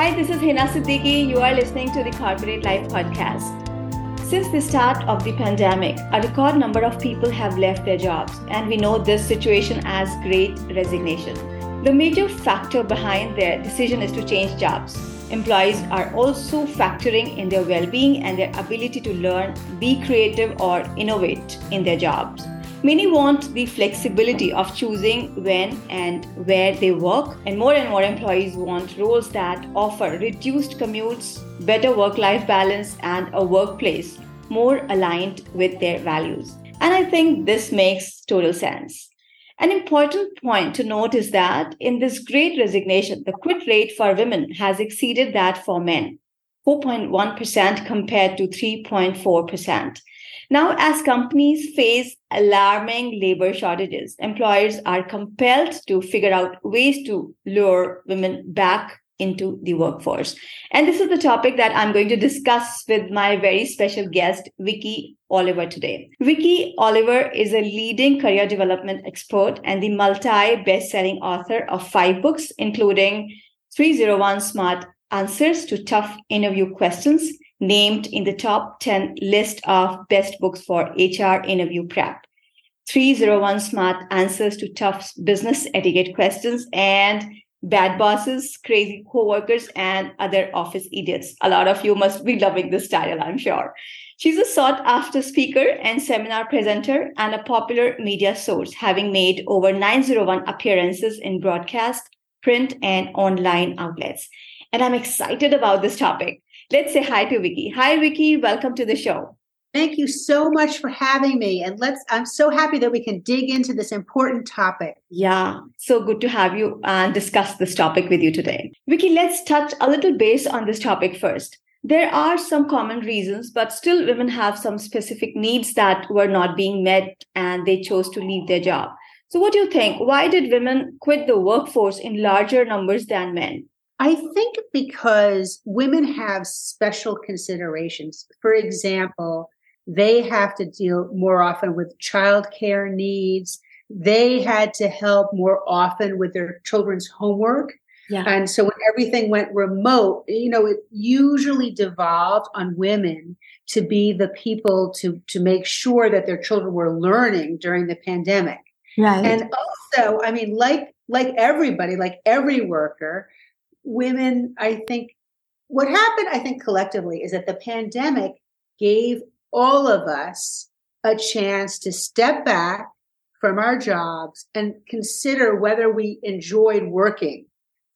Hi, this is Hina Siddiqui. You are listening to the Corporate Life Podcast. Since the start of the pandemic, a record number of people have left their jobs, and we know this situation as great resignation. The major factor behind their decision is to change jobs. Employees are also factoring in their well being and their ability to learn, be creative, or innovate in their jobs. Many want the flexibility of choosing when and where they work, and more and more employees want roles that offer reduced commutes, better work life balance, and a workplace more aligned with their values. And I think this makes total sense. An important point to note is that in this great resignation, the quit rate for women has exceeded that for men 4.1% compared to 3.4%. Now, as companies face alarming labor shortages, employers are compelled to figure out ways to lure women back into the workforce. And this is the topic that I'm going to discuss with my very special guest, Vicky Oliver, today. Vicky Oliver is a leading career development expert and the multi best selling author of five books, including 301 Smart Answers to Tough Interview Questions named in the top 10 list of best books for HR interview prep. 301 Smart Answers to Tough Business Etiquette Questions and Bad Bosses, Crazy Coworkers, and Other Office Idiots. A lot of you must be loving this title, I'm sure. She's a sought after speaker and seminar presenter and a popular media source, having made over 901 appearances in broadcast, print, and online outlets. And I'm excited about this topic Let's say hi to Vicky. Hi, Vicky. Welcome to the show. Thank you so much for having me. And let's, I'm so happy that we can dig into this important topic. Yeah, so good to have you and discuss this topic with you today. Vicky, let's touch a little base on this topic first. There are some common reasons, but still women have some specific needs that were not being met and they chose to leave their job. So, what do you think? Why did women quit the workforce in larger numbers than men? I think because women have special considerations. For example, they have to deal more often with childcare needs. They had to help more often with their children's homework. Yeah. And so when everything went remote, you know, it usually devolved on women to be the people to to make sure that their children were learning during the pandemic. Right. And also, I mean, like like everybody, like every worker, women, I think what happened, I think collectively, is that the pandemic gave all of us a chance to step back from our jobs and consider whether we enjoyed working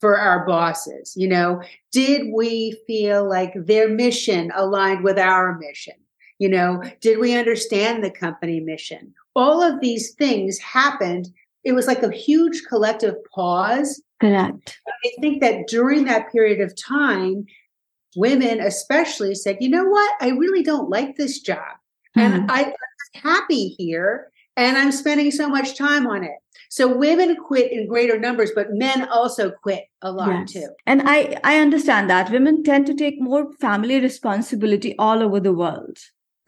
for our bosses. You know, did we feel like their mission aligned with our mission? You know, did we understand the company mission? All of these things happened. It was like a huge collective pause Correct. I think that during that period of time, women especially said, you know what? I really don't like this job. Mm-hmm. And I, am happy here and I'm spending so much time on it. So women quit in greater numbers, but men also quit a lot yes. too. And I, I understand that women tend to take more family responsibility all over the world.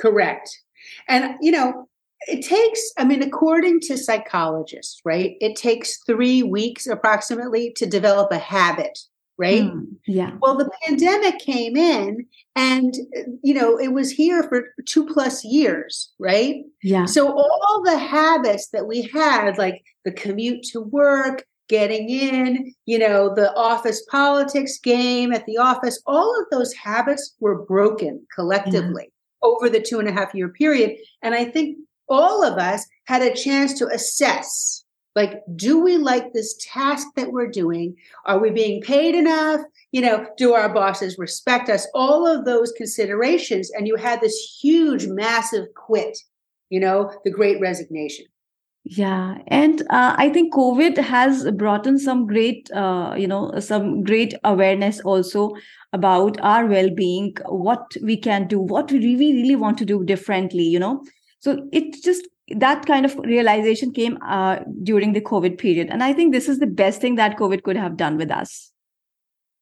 Correct. And, you know, it takes, I mean, according to psychologists, right? It takes three weeks approximately to develop a habit, right? Mm, yeah. Well, the pandemic came in and, you know, it was here for two plus years, right? Yeah. So all the habits that we had, like the commute to work, getting in, you know, the office politics game at the office, all of those habits were broken collectively. Yeah. Over the two and a half year period. And I think all of us had a chance to assess like do we like this task that we're doing? Are we being paid enough? You know do our bosses respect us? All of those considerations and you had this huge massive quit you know the great resignation. Yeah, and uh, I think COVID has brought in some great, uh, you know, some great awareness also about our well-being, what we can do, what we really, really want to do differently. You know, so it just that kind of realization came uh, during the COVID period, and I think this is the best thing that COVID could have done with us.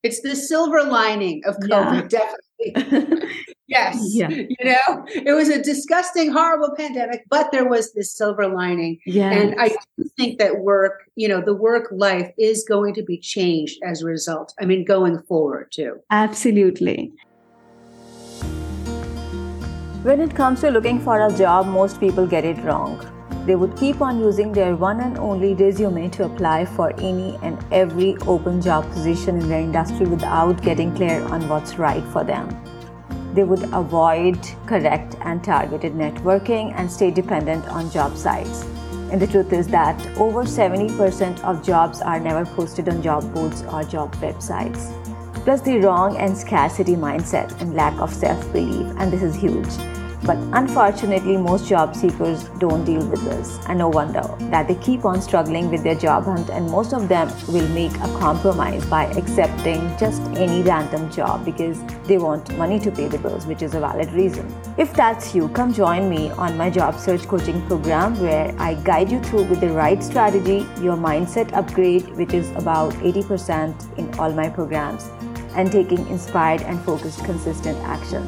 It's the silver lining of COVID, yeah. definitely. yes. Yeah. You know, it was a disgusting, horrible pandemic, but there was this silver lining. Yeah. And I think that work, you know, the work life is going to be changed as a result. I mean, going forward too. Absolutely. When it comes to looking for a job, most people get it wrong they would keep on using their one and only resume to apply for any and every open job position in their industry without getting clear on what's right for them. They would avoid correct and targeted networking and stay dependent on job sites. And the truth is that over 70% of jobs are never posted on job boards or job websites. Plus, the wrong and scarcity mindset and lack of self belief, and this is huge but unfortunately, most job seekers don't deal with this, and no wonder that they keep on struggling with their job hunt, and most of them will make a compromise by accepting just any random job because they want money to pay the bills, which is a valid reason. If that's you, come join me on my job search coaching program where I guide you through with the right strategy, your mindset upgrade, which is about 80% in all my programs, and taking inspired and focused, consistent action.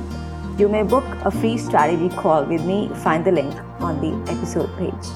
You may book a free strategy call with me. Find the link on the episode page.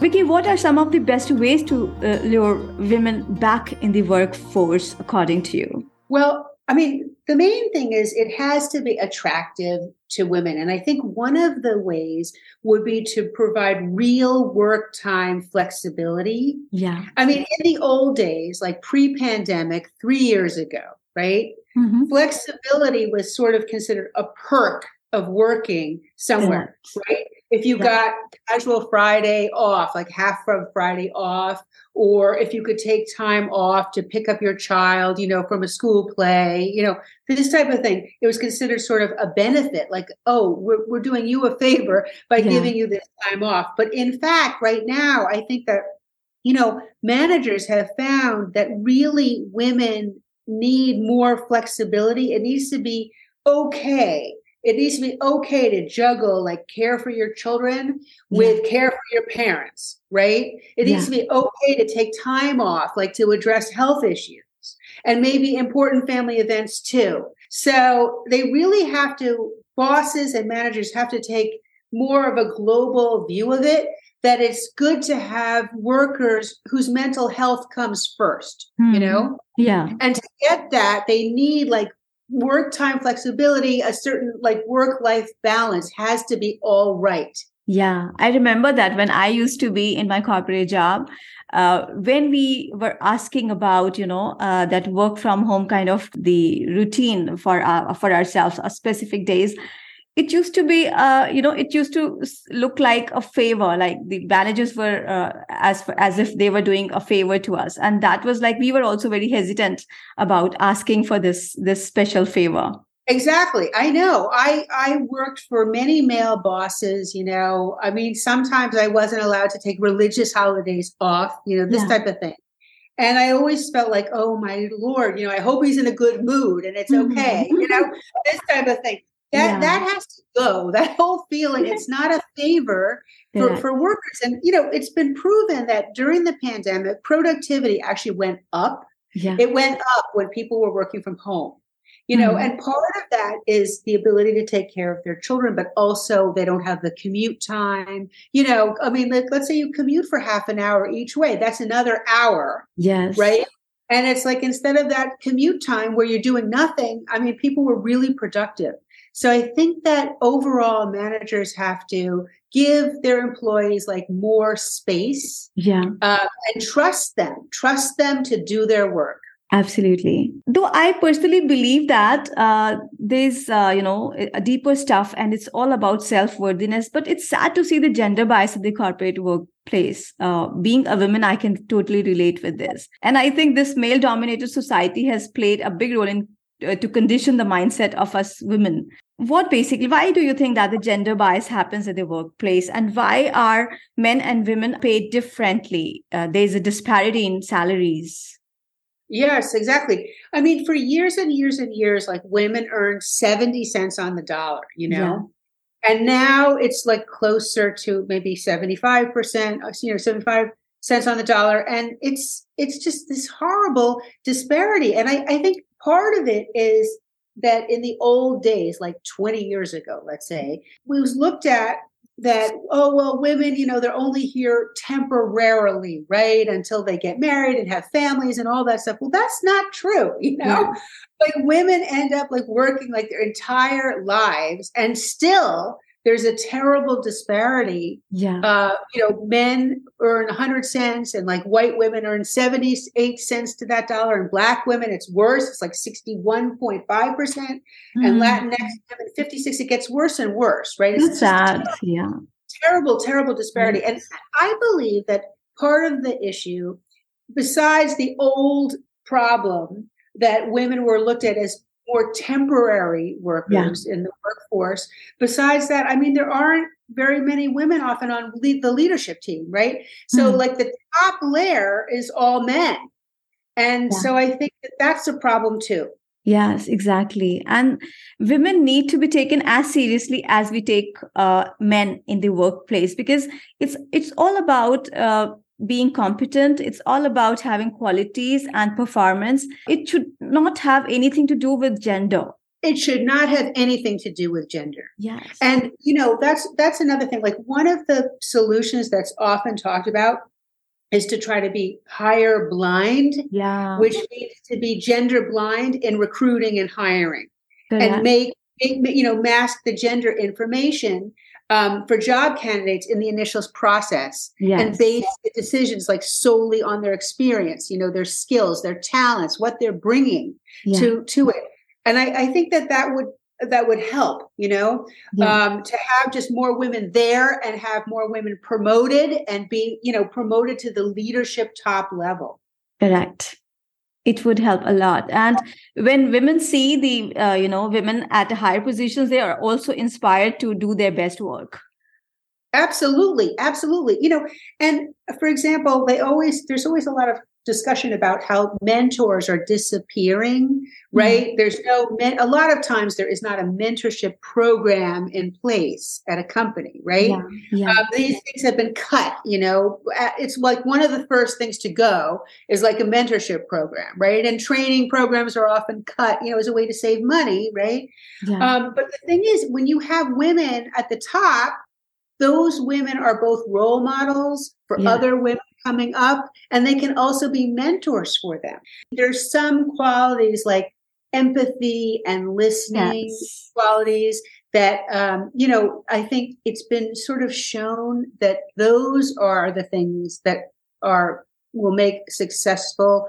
Vicky, what are some of the best ways to uh, lure women back in the workforce, according to you? Well, I mean, the main thing is it has to be attractive to women. And I think one of the ways would be to provide real work time flexibility. Yeah. I mean, in the old days, like pre pandemic, three years ago, right? Mm-hmm. Flexibility was sort of considered a perk of working somewhere, yeah. right? If you yeah. got casual Friday off, like half of Friday off, or if you could take time off to pick up your child, you know, from a school play, you know, this type of thing, it was considered sort of a benefit, like, oh, we're, we're doing you a favor by yeah. giving you this time off. But in fact, right now, I think that, you know, managers have found that really women need more flexibility. It needs to be okay. It needs to be okay to juggle like care for your children yeah. with care for your parents, right? It needs yeah. to be okay to take time off, like to address health issues and maybe important family events too. So they really have to, bosses and managers have to take more of a global view of it that it's good to have workers whose mental health comes 1st mm-hmm. you know hmm. yeah and to get that they need like work time flexibility a certain like work life balance has to be all right. Yeah i remember that when i used to be in my corporate job uh, when we were asking about you know uh, that work from home kind of the routine for uh, for ourselves a specific days it used to be uh, you know it used to look like a favor like the managers were uh, as as if they were doing a favor to us and that was like we were also very hesitant about asking for this this special favor exactly i know i i worked for many male bosses you know i mean sometimes i wasn't allowed to take religious holidays off you know this yeah. type of thing and I always felt like, oh my lord, you know, I hope he's in a good mood and it's okay, mm-hmm. you know, this type of thing. That yeah. that has to go. That whole feeling, it's not a favor for, yeah. for workers. And you know, it's been proven that during the pandemic, productivity actually went up. Yeah. It went up when people were working from home. You know, mm-hmm. and part of that is the ability to take care of their children, but also they don't have the commute time. You know, I mean, let, let's say you commute for half an hour each way. That's another hour. Yes. Right. And it's like instead of that commute time where you're doing nothing, I mean, people were really productive. So I think that overall managers have to give their employees like more space yeah. uh, and trust them trust them to do their work. Absolutely. Though i personally believe that uh, there's uh, you know a deeper stuff and it's all about self-worthiness but it's sad to see the gender bias in the corporate workplace. Uh, being a woman i can totally relate with this. And i think this male dominated society has played a big role in uh, to condition the mindset of us women what basically why do you think that the gender bias happens in the workplace? And why are men and women paid differently? Uh, there's a disparity in salaries. Yes exactly. I mean for years and years and years like women earned 70 cents on the dollar you know? Yeah. and now it's like closer to maybe 75% uh, you know 75 cents on the dollar. And it's it's just this horrible disparity. And i i think part of it is that in the old days, like 20 years ago, let's say, we was looked at that, oh, well, women, you know, they're only here temporarily, right? Until they get married and have families and all that stuff. Well, that's not true, you know? Yeah. Like women end up like working like their entire lives and still there's a terrible disparity. Yeah. Uh, you know, men earn 100 cents and like white women earn 78 cents to that dollar. And black women, it's worse. It's like 61.5%. Mm. And Latinx women, 56. It gets worse and worse, right? It's sad. Terrible, yeah. Terrible, terrible disparity. And I believe that part of the issue, besides the old problem that women were looked at as more temporary workers yeah. in the workforce. Besides that, I mean, there aren't very many women often on lead, the leadership team, right? So, mm. like the top layer is all men. And yeah. so I think that that's a problem too. Yes, exactly. And women need to be taken as seriously as we take uh, men in the workplace because it's it's all about uh, being competent. It's all about having qualities and performance. It should not have anything to do with gender. It should not have anything to do with gender. Yes. And you know that's that's another thing. Like one of the solutions that's often talked about is to try to be hire blind yeah. which means to be gender blind in recruiting and hiring. And make, make you know mask the gender information um, for job candidates in the initial process yes. and base the decisions like solely on their experience, you know, their skills, their talents, what they're bringing yeah. to to it. And I, I, think that that would that would help, you know, yeah. um, to have just more women there and have more women promoted and be, you know, promoted to the leadership top level. Correct it would help a lot. And when women see the uh, you know women at higher positions they are also inspired to do their best work. Absolutely absolutely. You know and for example they always there's always a lot of discussion about how mentors are disappearing right mm-hmm. there's no men- a lot of times there is not a mentorship program in place at a company right yeah, yeah. Uh, these things have been cut you know it's like one of the first things to go is like a mentorship program right and training programs are often cut you know as a way to save money right yeah. um, but the thing is when you have women at the top those women are both role models for other women coming up and they can also be mentors for them. There's some qualities like empathy and listening yes. qualities that um, you know i think it's been sort of shown that those are the things that are will make successful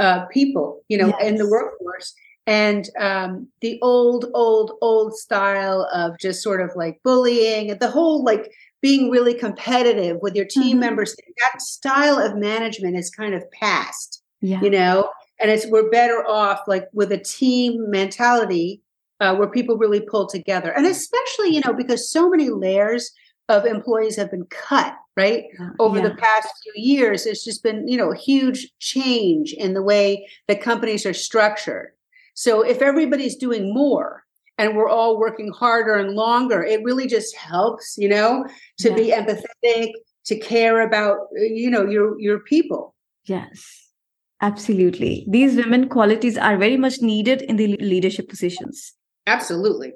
uh, people you know yes. in the workforce and um, the old old old style of just sort of like bullying and the whole like being really competitive with your team mm-hmm. members that style of management is kind of past yeah. you know and it's we're better off like with a team mentality uh, where people really pull together and especially you know because so many layers of employees have been cut right over yeah. the past few years it's just been you know a huge change in the way that companies are structured so if everybody's doing more and we're all working harder and longer it really just helps you know to yes. be empathetic to care about you know your your people. Yes. Absolutely. These women qualities are very much needed in the leadership positions. Absolutely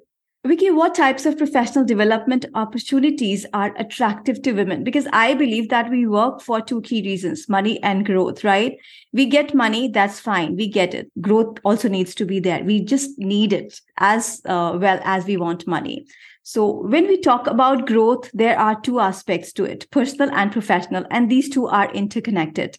Vicky, what types of professional development opportunities are attractive to women? Because I believe that we work for two key reasons money and growth, right? We get money, that's fine. We get it. Growth also needs to be there. We just need it as uh, well as we want money. So, when we talk about growth, there are two aspects to it personal and professional, and these two are interconnected.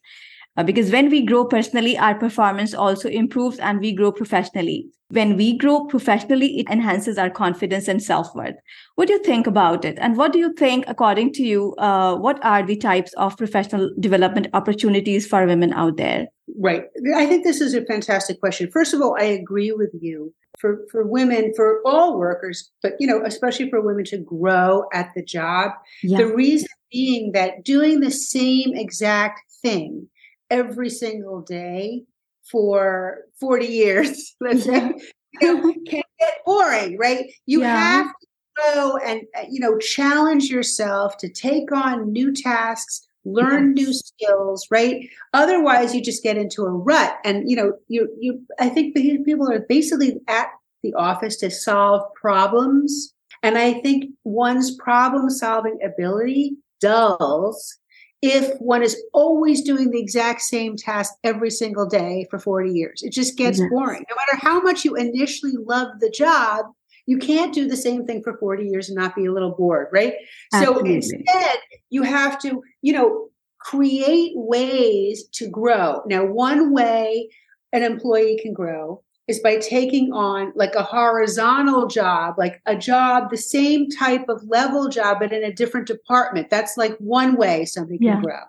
Uh, because when we grow personally, our performance also improves and we grow professionally. When we grow professionally, it enhances our confidence and self worth. What do you think about it? And what do you think, according to you, uh, what are the types of professional development opportunities for women out there? Right. I think this is a fantastic question. First of all, I agree with you. For, for women, for all workers, but you know, especially for women to grow at the job. Yeah. The reason being that doing the same exact thing every single day for 40 years, let's say, can get boring, right? You yeah. have to go and, uh, you know, challenge yourself to take on new tasks, learn yes. new skills, right? Otherwise, you just get into a rut. And, you know, you, you, I think people are basically at the office to solve problems. And I think one's problem solving ability dulls if one is always doing the exact same task every single day for 40 years. It just gets yes. boring. No matter how much you initially love the job, you can't do the same thing for 40 years and not be a little bored, right? Absolutely. So instead, you have to, you know, create ways to grow. Now, one way an employee can grow is by taking on like a horizontal job, like a job, the same type of level job, but in a different department. That's like one way somebody can grow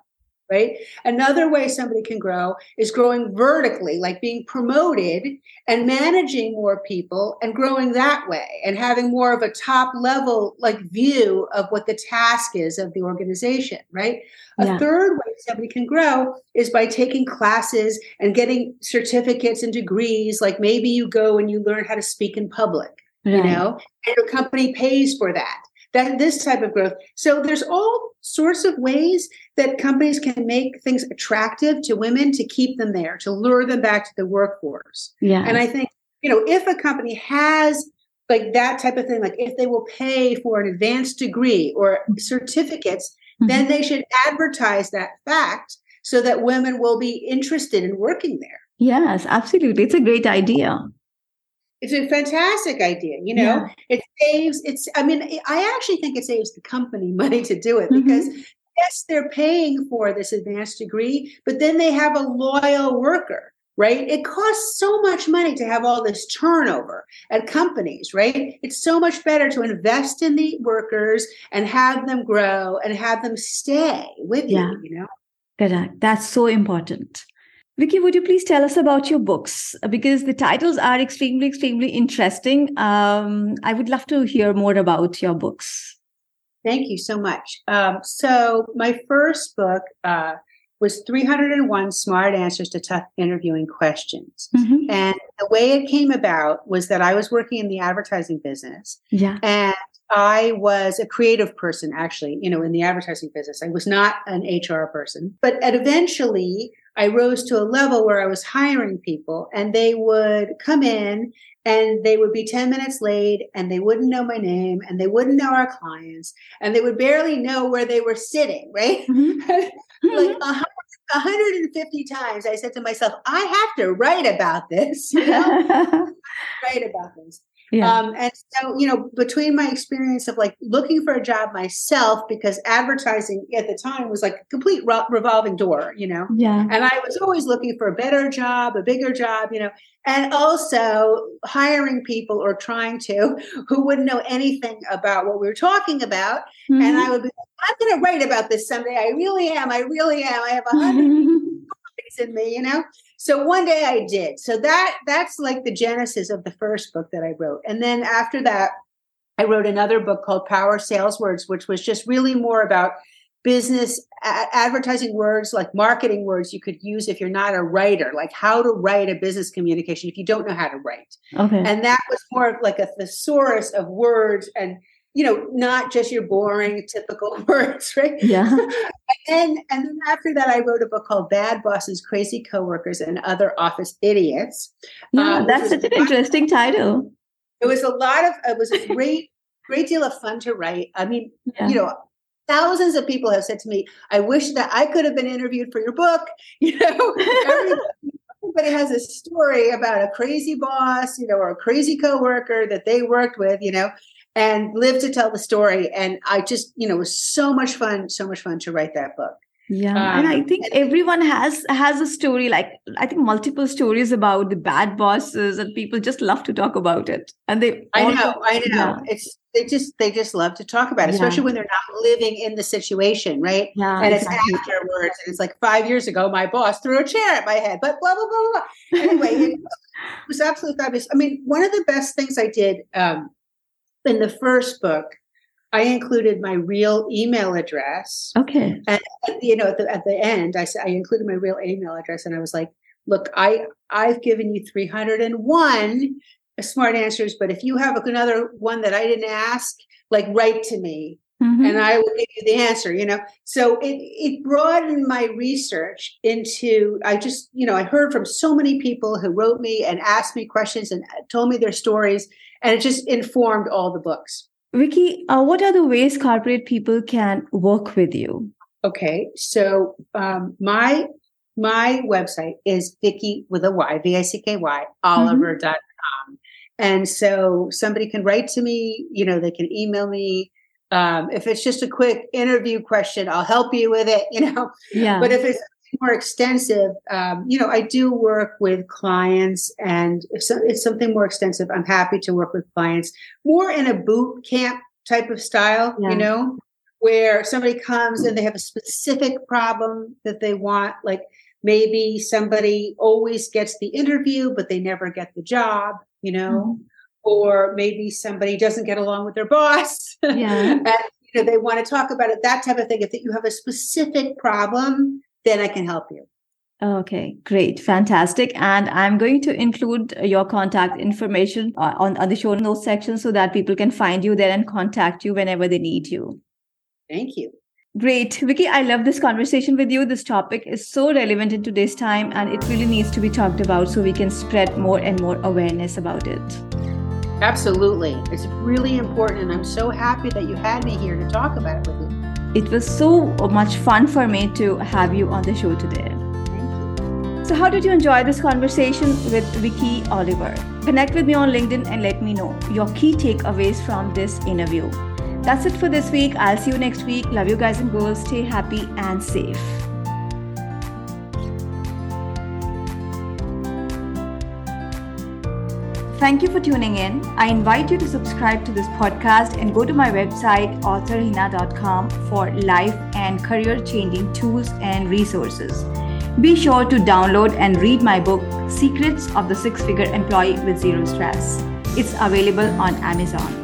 right? Another way somebody can grow is growing vertically, like being promoted and managing more people and growing that way and having more of a top level like view of what the task is of the organization, right? Yeah. A third way somebody can grow is by taking classes and getting certificates and degrees. Like maybe you go and you learn how to speak in public, right. you know, and your company pays for that that this type of growth. So there's all sorts of ways that companies can make things attractive to women to keep them there, to lure them back to the workforce. Yeah. And I think, you know, if a company has like that type of thing, like if they will pay for an advanced degree or certificates, mm-hmm. then they should advertise that fact so that women will be interested in working there. Yes, absolutely. It's a great idea it's a fantastic idea you know yeah. it saves it's i mean i actually think it saves the company money to do it because mm-hmm. yes they're paying for this advanced degree but then they have a loyal worker right it costs so much money to have all this turnover at companies right it's so much better to invest in the workers and have them grow and have them stay with yeah. you you know correct that's so important Vicky, would you please tell us about your books? Because the titles are extremely, extremely interesting. Um, I would love to hear more about your books. Thank you so much. Um, so, my first book uh, was 301 Smart Answers to Tough Interviewing Questions. Mm-hmm. And the way it came about was that I was working in the advertising business. Yeah. And I was a creative person, actually, you know, in the advertising business. I was not an HR person. But eventually, I rose to a level where I was hiring people and they would come in and they would be 10 minutes late and they wouldn't know my name and they wouldn't know our clients and they would barely know where they were sitting, right? Mm-hmm. like 150 times I said to myself, I have to write about this. You know? write about this. Yeah. Um, and so, you know, between my experience of like looking for a job myself, because advertising at the time was like a complete re- revolving door, you know? Yeah. And I was always looking for a better job, a bigger job, you know, and also hiring people or trying to who wouldn't know anything about what we were talking about. Mm-hmm. And I would be like, I'm going to write about this someday. I really am. I really am. I have a hundred in me, you know? So one day I did. So that that's like the genesis of the first book that I wrote. And then after that, I wrote another book called Power Sales Words, which was just really more about business a- advertising words like marketing words you could use if you're not a writer like how to write a business communication if you don't know how to write okay and that was more like a thesaurus of words and you know, not just your boring typical words, right? Yeah. and then and then after that, I wrote a book called Bad Bosses, Crazy Coworkers, and Other Office Idiots. Yeah, um, that's such an interesting title. It was a lot of it was a great, great deal of fun to write. I mean, yeah. you know, thousands of people have said to me, I wish that I could have been interviewed for your book. You know, everybody, everybody has a story about a crazy boss, you know, or a crazy coworker that they worked with, you know and live to tell the story. And I just, you know, it was so much fun, so much fun to write that book. yeah um, and i think everyone has has a story like i think multiple stories about the bad bosses and people just love to talk about it and they i know i know yeah. it's they just they just love to talk about it especially yeah. when they're not living in the situation right yeah, and exactly. it's afterwards and it's like five years ago my boss threw a chair at my head but blah blah blah blah anyway it was absolutely fabulous i mean one of the best things i did um, in the first book I included my real email address. Okay. And you know, at the at the end, I said I included my real email address, and I was like, "Look, I I've given you 301 smart answers, but if you have another one that I didn't ask, like write to me." Mm-hmm. And I will give you the answer, you know. So it it broadened my research into. I just, you know, I heard from so many people who wrote me and asked me questions and told me their stories, and it just informed all the books. Vicky, uh, what are the ways corporate people can work with you? Okay, so um, my my website is Vicky with a Y, V I C K Y, Oliver.com. Mm-hmm. And so somebody can write to me, you know, they can email me. Um, if it's just a quick interview question, I'll help you with it, you know. Yeah. But if it's more extensive, um, you know, I do work with clients, and if so, it's something more extensive, I'm happy to work with clients more in a boot camp type of style, yeah. you know, where somebody comes and they have a specific problem that they want, like maybe somebody always gets the interview, but they never get the job, you know. Mm-hmm. Or maybe somebody doesn't get along with their boss. Yeah. and you know, they want to talk about it, that type of thing. If you have a specific problem then I can help you. Okay, great, fantastic. And I'm going to include your contact information uh, on, on the show notes section so that people can find you there and contact you whenever they need you. Thank you. Great. Vicky, I love this conversation with you. This topic is so relevant in today's time and it really needs to be talked about so we can spread more and more awareness about it. Absolutely. It's really important. And I'm so happy that you had me here to talk about it with you. It was so much fun for me to have you on the show today. So, how did you enjoy this conversation with Vicky Oliver? Connect with me on LinkedIn and let me know your key takeaways from this interview. That's it for this week. I'll see you next week. Love you guys and girls. Stay happy and safe. Thank you for tuning in. I invite you to subscribe to this podcast and go to my website, authorhina.com, for life and career changing tools and resources. Be sure to download and read my book, Secrets of the Six Figure Employee with Zero Stress. It's available on Amazon.